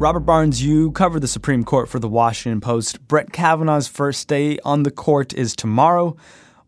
Robert Barnes, you cover the Supreme Court for the Washington Post. Brett Kavanaugh's first day on the court is tomorrow.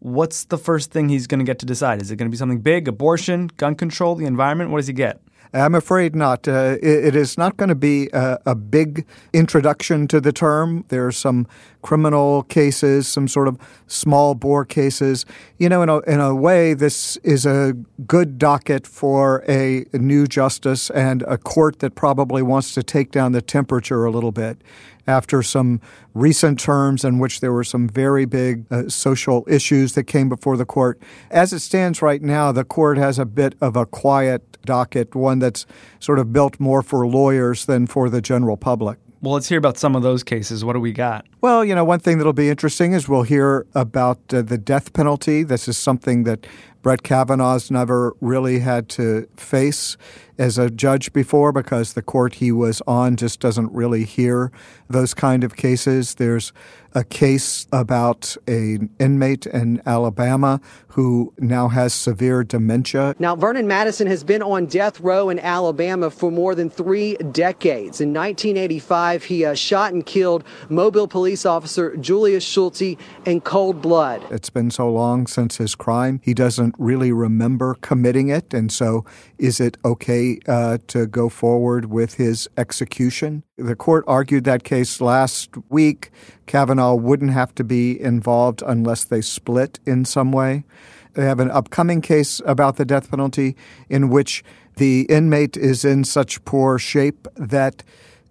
What's the first thing he's going to get to decide? Is it going to be something big? Abortion, gun control, the environment? What does he get? I'm afraid not. Uh, it, it is not going to be a, a, big introduction to the term. There are some criminal cases, some sort of small bore cases. You know, in a, in a way, this is a good docket for a new justice and a court that probably wants to take down the temperature a little bit after some recent terms in which there were some very big uh, social issues that came before the court. As it stands right now, the court has a bit of a quiet docket, one that's sort of built more for lawyers than for the general public. Well, let's hear about some of those cases. What do we got? Well, you know, one thing that'll be interesting is we'll hear about uh, the death penalty. This is something that Brett Kavanaugh's never really had to face as a judge before because the court he was on just doesn't really hear those kind of cases. There's a case about an inmate in Alabama who now has severe dementia. Now, Vernon Madison has been on death row in Alabama for more than three decades. In 1985, he uh, shot and killed Mobile police officer Julius Schulte in cold blood. It's been so long since his crime, he doesn't really remember committing it. And so, is it okay uh, to go forward with his execution? The court argued that case last week. Kavanaugh wouldn't have to be involved unless they split in some way. They have an upcoming case about the death penalty in which the inmate is in such poor shape that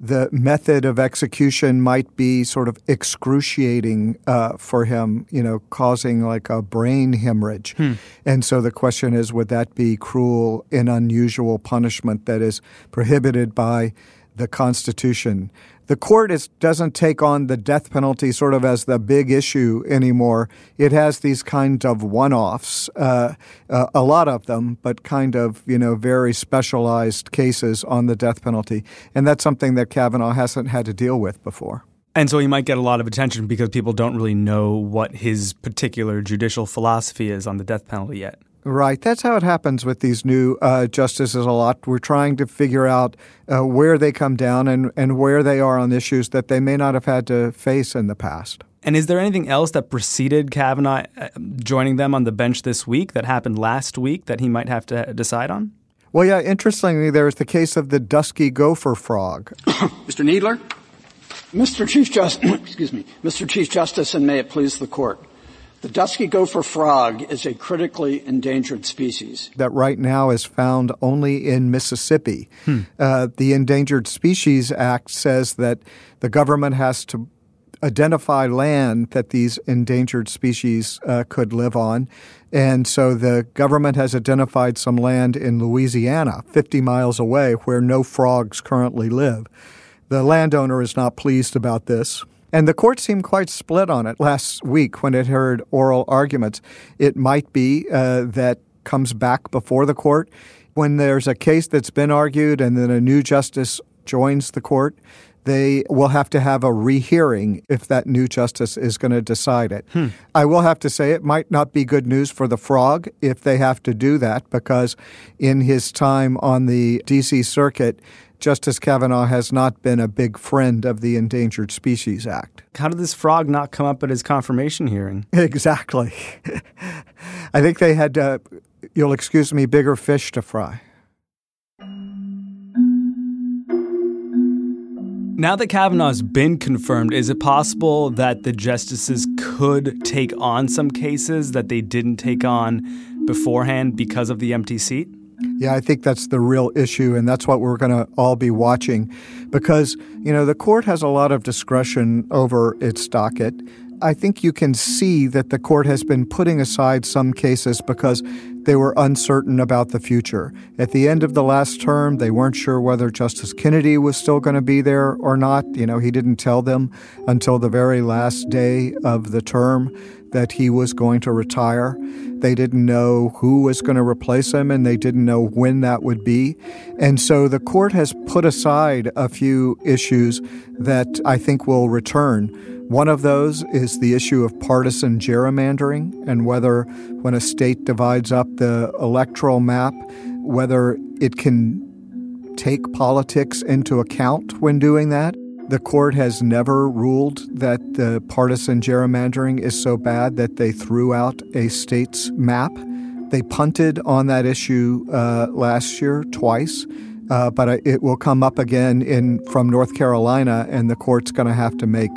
the method of execution might be sort of excruciating uh, for him, you know, causing like a brain hemorrhage. Hmm. And so the question is would that be cruel and unusual punishment that is prohibited by the Constitution? The court is, doesn't take on the death penalty sort of as the big issue anymore. It has these kind of one-offs, uh, uh, a lot of them, but kind of you know very specialized cases on the death penalty, and that's something that Kavanaugh hasn't had to deal with before. And so he might get a lot of attention because people don't really know what his particular judicial philosophy is on the death penalty yet. Right. That's how it happens with these new uh, justices a lot. We're trying to figure out uh, where they come down and, and where they are on issues that they may not have had to face in the past. And is there anything else that preceded Kavanaugh uh, joining them on the bench this week that happened last week that he might have to decide on? Well, yeah, interestingly, there's the case of the dusky gopher frog. Mr. Kneedler? Mr. Chief Justice, excuse me, Mr. Chief Justice, and may it please the court. The dusky gopher frog is a critically endangered species. That right now is found only in Mississippi. Hmm. Uh, the Endangered Species Act says that the government has to identify land that these endangered species uh, could live on. And so the government has identified some land in Louisiana, 50 miles away, where no frogs currently live. The landowner is not pleased about this. And the court seemed quite split on it last week when it heard oral arguments. It might be uh, that comes back before the court when there's a case that's been argued and then a new justice joins the court. They will have to have a rehearing if that new justice is going to decide it. Hmm. I will have to say it might not be good news for the frog if they have to do that because in his time on the DC circuit, Justice Kavanaugh has not been a big friend of the Endangered Species Act. How did this frog not come up at his confirmation hearing? Exactly. I think they had, uh, you'll excuse me, bigger fish to fry. Now that Kavanaugh's been confirmed, is it possible that the justices could take on some cases that they didn't take on beforehand because of the empty seat? Yeah, I think that's the real issue, and that's what we're going to all be watching because, you know, the court has a lot of discretion over its docket. I think you can see that the court has been putting aside some cases because they were uncertain about the future. At the end of the last term, they weren't sure whether Justice Kennedy was still going to be there or not. You know, he didn't tell them until the very last day of the term that he was going to retire. They didn't know who was going to replace him and they didn't know when that would be. And so the court has put aside a few issues that I think will return. One of those is the issue of partisan gerrymandering and whether, when a state divides up the electoral map, whether it can take politics into account when doing that. The court has never ruled that the partisan gerrymandering is so bad that they threw out a state's map. They punted on that issue uh, last year twice, uh, but it will come up again in from North Carolina, and the court's going to have to make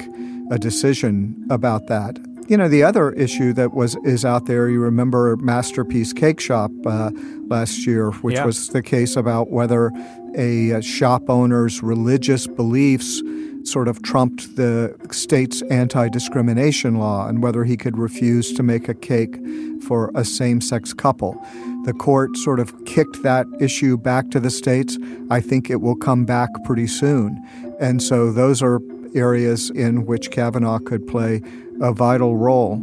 a decision about that. You know, the other issue that was is out there. You remember Masterpiece Cake Shop uh, last year, which yeah. was the case about whether a, a shop owner's religious beliefs sort of trumped the state's anti discrimination law and whether he could refuse to make a cake for a same sex couple. The court sort of kicked that issue back to the states. I think it will come back pretty soon. And so those are areas in which Kavanaugh could play a vital role.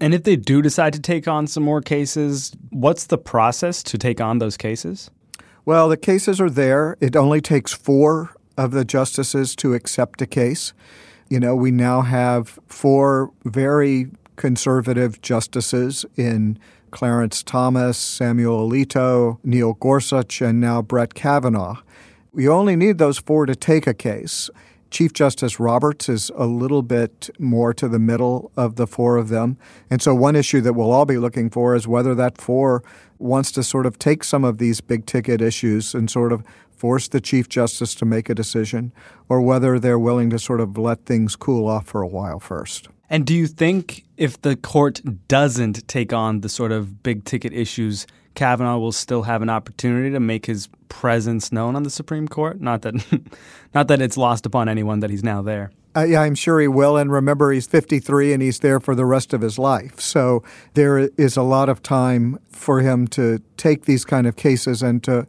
And if they do decide to take on some more cases, what's the process to take on those cases? Well, the cases are there. It only takes four of the justices to accept a case. You know, we now have four very conservative justices in Clarence Thomas, Samuel Alito, Neil Gorsuch, and now Brett Kavanaugh. We only need those four to take a case. Chief Justice Roberts is a little bit more to the middle of the four of them. And so, one issue that we'll all be looking for is whether that four wants to sort of take some of these big ticket issues and sort of force the Chief Justice to make a decision, or whether they're willing to sort of let things cool off for a while first. And do you think if the court doesn't take on the sort of big ticket issues, Kavanaugh will still have an opportunity to make his presence known on the Supreme Court. Not that, not that it's lost upon anyone that he's now there. Uh, yeah, I'm sure he will. And remember, he's 53 and he's there for the rest of his life. So there is a lot of time for him to take these kind of cases and to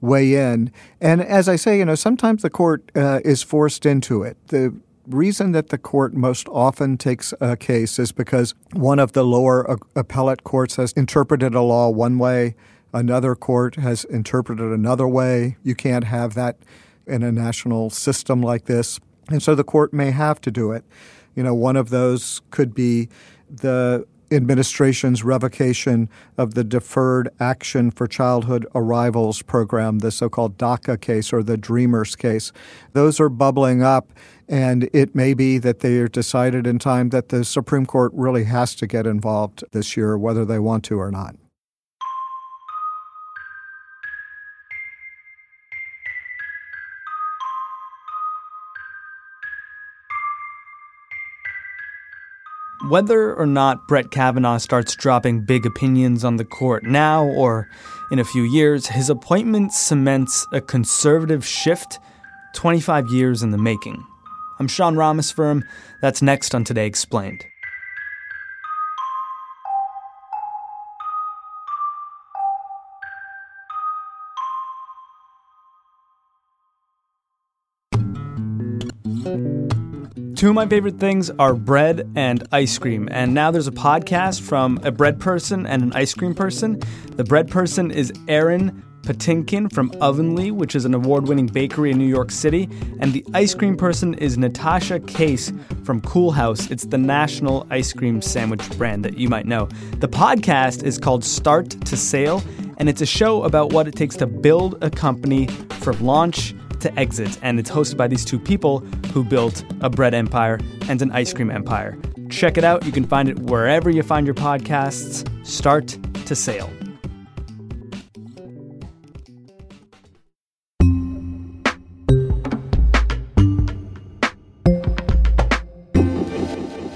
weigh in. And as I say, you know, sometimes the court uh, is forced into it. The reason that the court most often takes a case is because one of the lower appellate courts has interpreted a law one way, another court has interpreted another way. You can't have that in a national system like this. And so the court may have to do it. You know, one of those could be the administration's revocation of the Deferred Action for Childhood Arrivals program, the so called DACA case or the Dreamers case. Those are bubbling up, and it may be that they are decided in time that the Supreme Court really has to get involved this year, whether they want to or not. Whether or not Brett Kavanaugh starts dropping big opinions on the court now or in a few years, his appointment cements a conservative shift 25 years in the making. I'm Sean Rameswaram. That's next on Today Explained. Two of my favorite things are bread and ice cream. And now there's a podcast from a bread person and an ice cream person. The bread person is Erin Patinkin from Ovenly, which is an award winning bakery in New York City. And the ice cream person is Natasha Case from Coolhaus. It's the national ice cream sandwich brand that you might know. The podcast is called Start to Sale, and it's a show about what it takes to build a company from launch to exit. And it's hosted by these two people who built a bread empire and an ice cream empire. Check it out. You can find it wherever you find your podcasts. Start to Sale.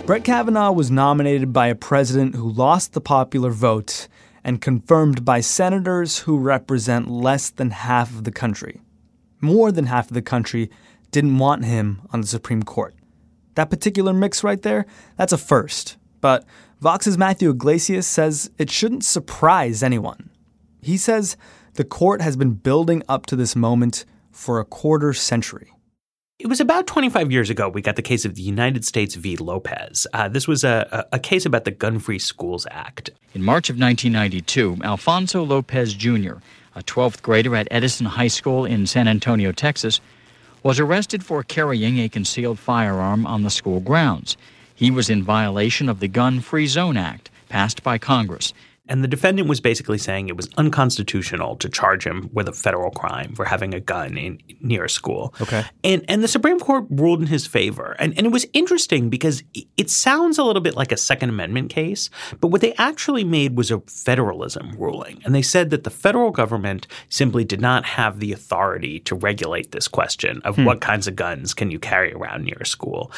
Brett Kavanaugh was nominated by a president who lost the popular vote and confirmed by senators who represent less than half of the country more than half of the country didn't want him on the Supreme Court. That particular mix right there, that's a first. But Vox's Matthew Yglesias says it shouldn't surprise anyone. He says the court has been building up to this moment for a quarter century. It was about 25 years ago we got the case of the United States v. Lopez. Uh, this was a, a, case about the Gun Free Schools Act. In March of 1992, Alfonso Lopez Jr., a 12th grader at Edison High School in San Antonio, Texas, was arrested for carrying a concealed firearm on the school grounds. He was in violation of the Gun Free Zone Act, passed by Congress. And the defendant was basically saying it was unconstitutional to charge him with a federal crime for having a gun in near a school. Okay. And and the Supreme Court ruled in his favor. And and it was interesting because it sounds a little bit like a Second Amendment case, but what they actually made was a federalism ruling. And they said that the federal government simply did not have the authority to regulate this question of hmm. what kinds of guns can you carry around near a school.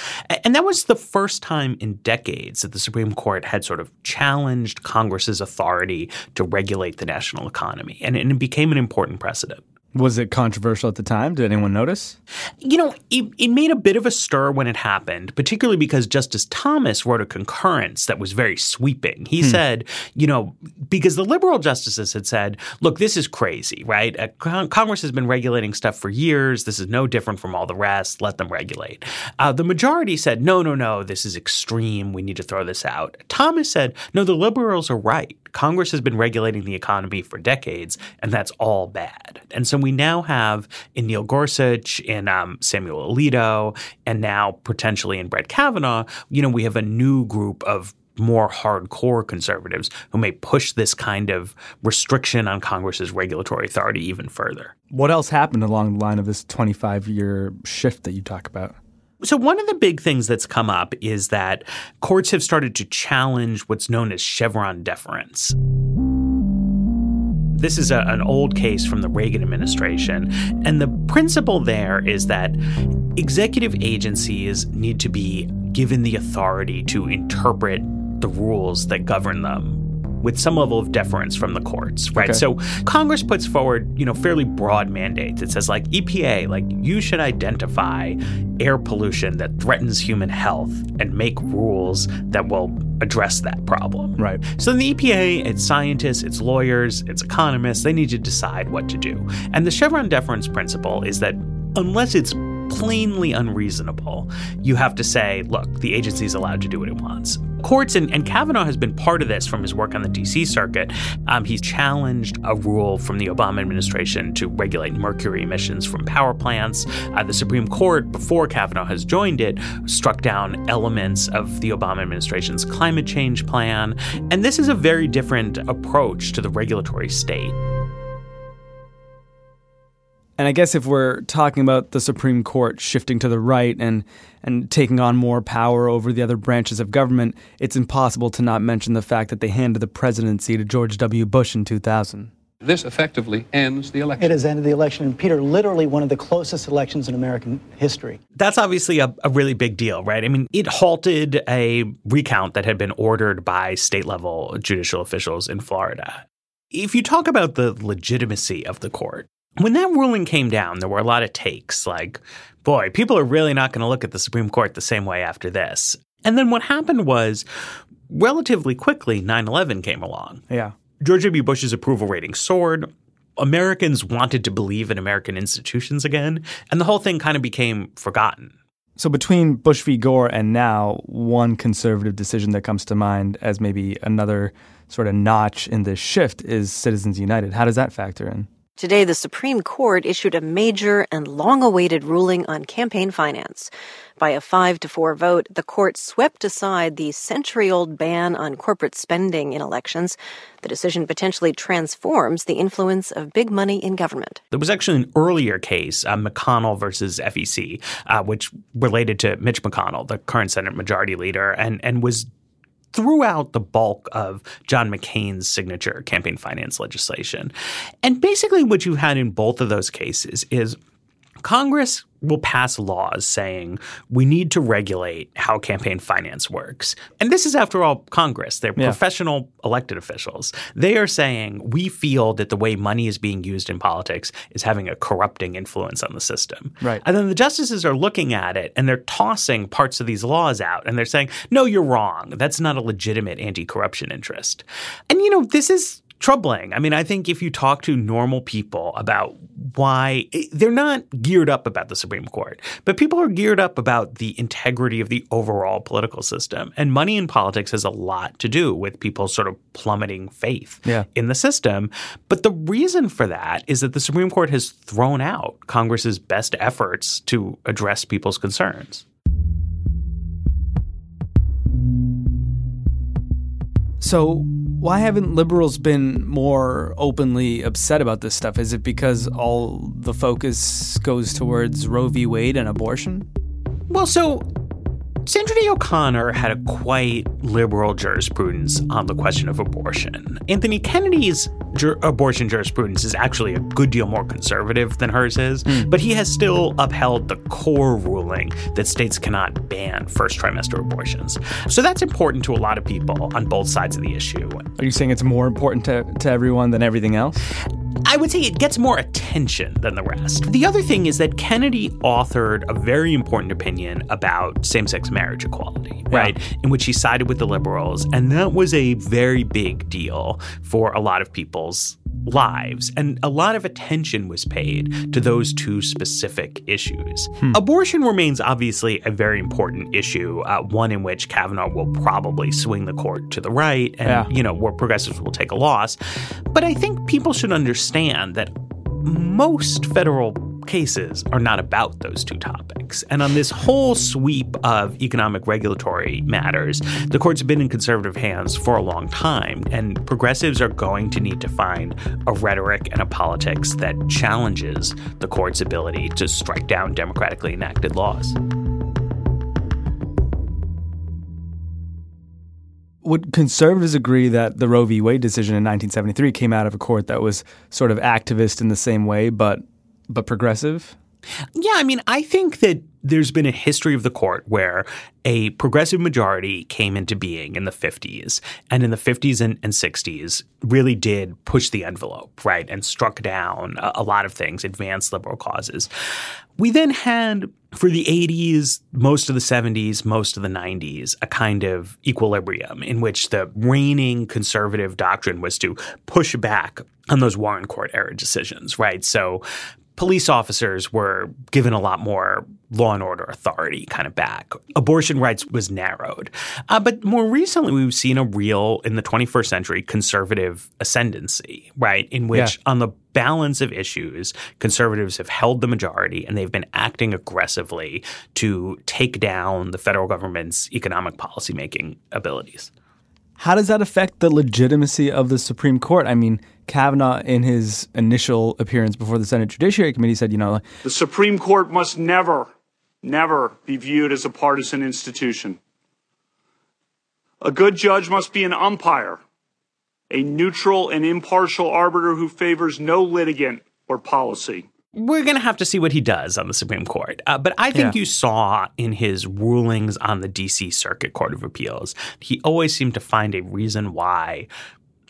And that was the first time in decades that the Supreme Court had sort of challenged Congress's authority to regulate the national economy. And, and it became an important precedent. Was it controversial at the time? Did anyone notice? You know, it, it, made a bit of a stir when it happened, particularly because Justice Thomas wrote a concurrence that was very sweeping. He hmm. said, you know, because the liberal justices had said, look, this is crazy, right? Uh, Con- Congress has been regulating stuff for years. This is no different from all the rest. Let them regulate. Uh, the majority said, no, no, no, this is extreme. We need to throw this out. Thomas said, no, the liberals are right. Congress has been regulating the economy for decades, and that's all bad. And so we now have in Neil Gorsuch, in um, Samuel Alito, and now potentially in Brett Kavanaugh, you know, we have a new group of more hardcore conservatives who may push this kind of restriction on Congress's regulatory authority even further. What else happened along the line of this 25 year shift that you talk about? So, one of the big things that's come up is that courts have started to challenge what's known as Chevron deference. This is a, an old case from the Reagan administration. And the principle there is that executive agencies need to be given the authority to interpret the rules that govern them with some level of deference from the courts, right? Okay. So Congress puts forward, you know, fairly broad mandates. It says like EPA, like you should identify air pollution that threatens human health and make rules that will address that problem. Right. So the EPA, its scientists, its lawyers, its economists, they need to decide what to do. And the Chevron deference principle is that unless it's plainly unreasonable, you have to say, look, the agency is allowed to do what it wants. Courts, and, and Kavanaugh has been part of this from his work on the DC circuit. Um, he's challenged a rule from the Obama administration to regulate mercury emissions from power plants. Uh, the Supreme Court, before Kavanaugh has joined it, struck down elements of the Obama administration's climate change plan. And this is a very different approach to the regulatory state. And I guess if we're talking about the Supreme Court shifting to the right and and taking on more power over the other branches of government, it's impossible to not mention the fact that they handed the presidency to George W. Bush in 2000. This effectively ends the election. It has ended the election. And Peter, literally one of the closest elections in American history. That's obviously a, a, really big deal, right? I mean, it halted a recount that had been ordered by state level judicial officials in Florida. If you talk about the legitimacy of the court, when that ruling came down, there were a lot of takes like, boy, people are really not going to look at the Supreme Court the same way after this. And then what happened was relatively quickly 9/11 came along. Yeah. George W. Bush's approval rating soared. Americans wanted to believe in American institutions again, and the whole thing kind of became forgotten. So between Bush v. Gore and now, one conservative decision that comes to mind as maybe another sort of notch in this shift is Citizens United. How does that factor in? Today, the Supreme Court issued a major and long awaited ruling on campaign finance. By a 5 to 4 vote, the court swept aside the century old ban on corporate spending in elections. The decision potentially transforms the influence of big money in government. There was actually an earlier case, uh, McConnell versus FEC, uh, which related to Mitch McConnell, the current Senate Majority Leader, and, and was throughout the bulk of John McCain's signature campaign finance legislation. And basically, what you had in both of those cases is Congress will pass laws saying we need to regulate how campaign finance works. And this is, after all, Congress. They're yeah. professional elected officials. They are saying we feel that the way money is being used in politics is having a corrupting influence on the system. Right. And then the justices are looking at it and they're tossing parts of these laws out and they're saying, no, you're wrong. That's not a legitimate anti corruption interest. And, you know, this is troubling. I mean, I think if you talk to normal people about why eh, they're not geared up about the Supreme Court, but people are geared up about the integrity of the overall political system. And money in politics has a lot to do with people sort of plummeting faith yeah. in the system. But the reason for that is that the Supreme Court has thrown out Congress's best efforts to address people's concerns. So Why haven't liberals been more openly upset about this stuff? Is it because all the focus goes towards Roe v. Wade and abortion? Well, so Sandra Day O'Connor had a quite liberal jurisprudence on the question of abortion. Anthony Kennedy's jur- abortion jurisprudence is actually a good deal more conservative than hers is, mm. but he has still upheld the core ruling that states cannot ban first trimester abortions. So that's important to a lot of people on both sides of the issue. Are you saying it's more important to, to everyone than everything else? I would say it gets more attention than the rest. The other thing is that Kennedy authored a very important opinion about same sex marriage equality, yeah. right? In which he sided with the liberals. And that was a very big deal for a lot of people's lives. And a lot of attention was paid to those two specific issues. Hmm. Abortion remains obviously a very important issue, uh, one in which Kavanaugh will probably swing the court to the right and, yeah. you know, where progressives will take a loss. But I think people should understand that most federal cases are not about those two topics. And on this whole sweep of economic regulatory matters, the courts have been in conservative hands for a long time. And progressives are going to need to find a rhetoric and a politics that challenges the court's ability to strike down democratically enacted laws. Would conservatives agree that the Roe v. Wade decision in 1973 came out of a court that was sort of activist in the same way, but but progressive? Yeah, I mean, I think that there's been a history of the court where a progressive majority came into being in the 50s and in the 50s and, and 60s really did push the envelope, right, and struck down a, a lot of things, advanced liberal causes. We then had for the 80s, most of the 70s, most of the 90s, a kind of equilibrium in which the reigning conservative doctrine was to push back on those Warren Court era decisions, right? So police officers were given a lot more law and order authority kind of back. Abortion rights was narrowed. Uh, but more recently, we've seen a real, in the 21st century, conservative ascendancy, right? In which, yeah. on the balance of issues, conservatives have held the majority and they've been acting aggressively to take down the federal government's economic policymaking abilities. How does that affect the legitimacy of the Supreme Court? I mean, Kavanaugh, in his initial appearance before the Senate Judiciary Committee, said, you know, the Supreme Court must never, never be viewed as a partisan institution. A good judge must be an umpire, a neutral and impartial arbiter who favors no litigant or policy we're going to have to see what he does on the Supreme Court. Uh, but I think yeah. you saw in his rulings on the D.C. Circuit Court of Appeals, he always seemed to find a reason why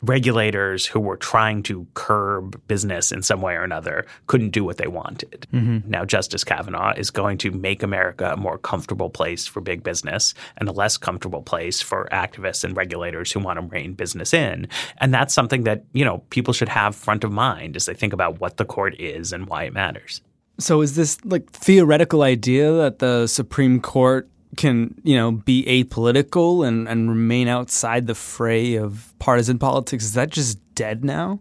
regulators who were trying to curb business in some way or another couldn't do what they wanted. Mm-hmm. Now, Justice Kavanaugh is going to make America a more comfortable place for big business and a less comfortable place for activists and regulators who want to rein business in. And that's something that, you know, people should have front of mind as they think about what the court is and why it matters. So is this like theoretical idea that the Supreme Court can you know be apolitical and, and remain outside the fray of partisan politics is that just dead now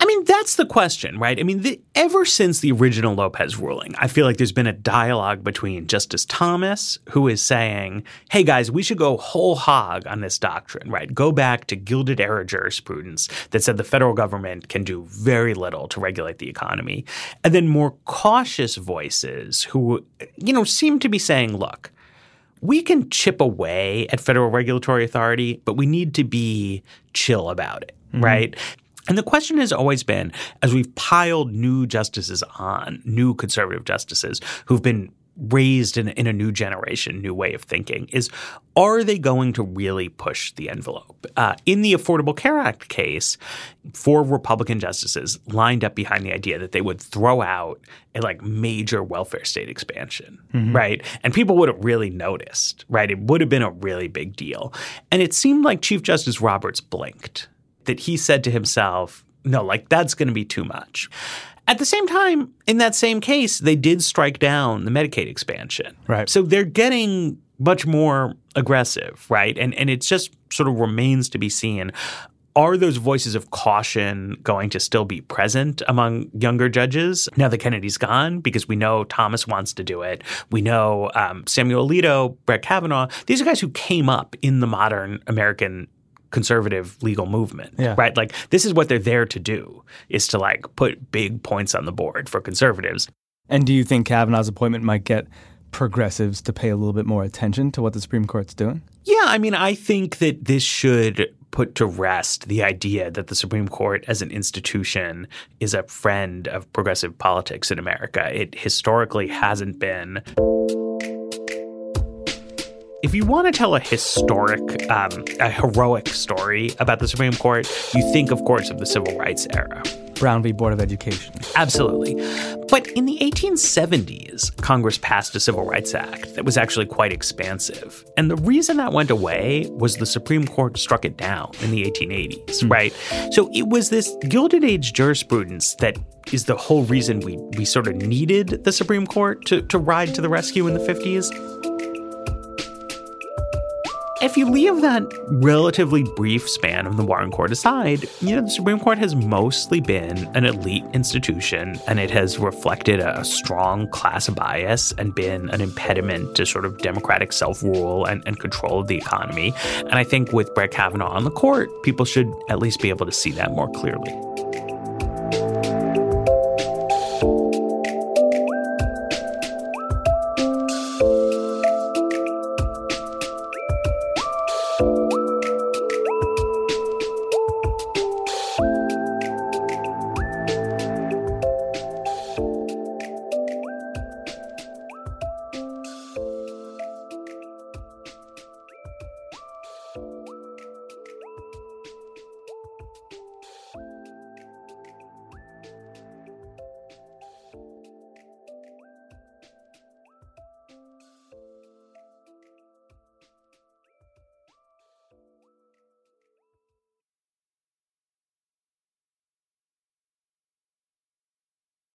I mean, that's the question, right? I mean, the, ever since the original Lopez ruling, I feel like there's been a dialogue between Justice Thomas, who is saying, hey guys, we should go whole hog on this doctrine, right? Go back to Gilded Era jurisprudence that said the federal government can do very little to regulate the economy. And then more cautious voices who, you know, seem to be saying, look, we can chip away at federal regulatory authority, but we need to be chill about it, mm-hmm. right? And the question has always been as we've piled new justices on, new conservative justices who've been raised in, in a new generation, new way of thinking is are they going to really push the envelope? Uh, in the Affordable Care Act case, four Republican justices lined up behind the idea that they would throw out a like major welfare state expansion, mm-hmm. right? And people would have really noticed, right? It would have been a really big deal. And it seemed like Chief Justice Roberts blinked, that he said to himself, no, like that's going to be too much. At the same time, in that same case, they did strike down the Medicaid expansion. Right. So they're getting much more aggressive, right? And and it just sort of remains to be seen. Are those voices of caution going to still be present among younger judges now that Kennedy's gone? Because we know Thomas wants to do it. We know um, Samuel Alito, Brett Kavanaugh. These are guys who came up in the modern American conservative legal movement, Yeah. right? Like this is what they're there to do is to like put big points on the board for conservatives. And do you think Kavanaugh's appointment might get progressives to pay a little bit more attention to what the Supreme Court's doing? Yeah, I mean, I think that this should put to rest the idea that the Supreme Court as an institution is a friend of progressive politics in America. It historically hasn't been. If you want to tell a historic, um, a heroic story about the Supreme Court, you think, of course, of the Civil Rights era. Brown v. Board of Education. Absolutely. But in the 1870s, Congress passed a Civil Rights Act that was actually quite expansive. And the reason that went away was the Supreme Court struck it down in the 1880s, right? So it was this Gilded Age jurisprudence that is the whole reason we, we sort of needed the Supreme Court to, to ride to the rescue in the 50s. If you leave that relatively brief span of the Warren Court aside, you know, the Supreme Court has mostly been an elite institution and it has reflected a strong class bias and been an impediment to sort of democratic self rule and, and control of the economy. And I think with Brett Kavanaugh on the court, people should at least be able to see that more clearly.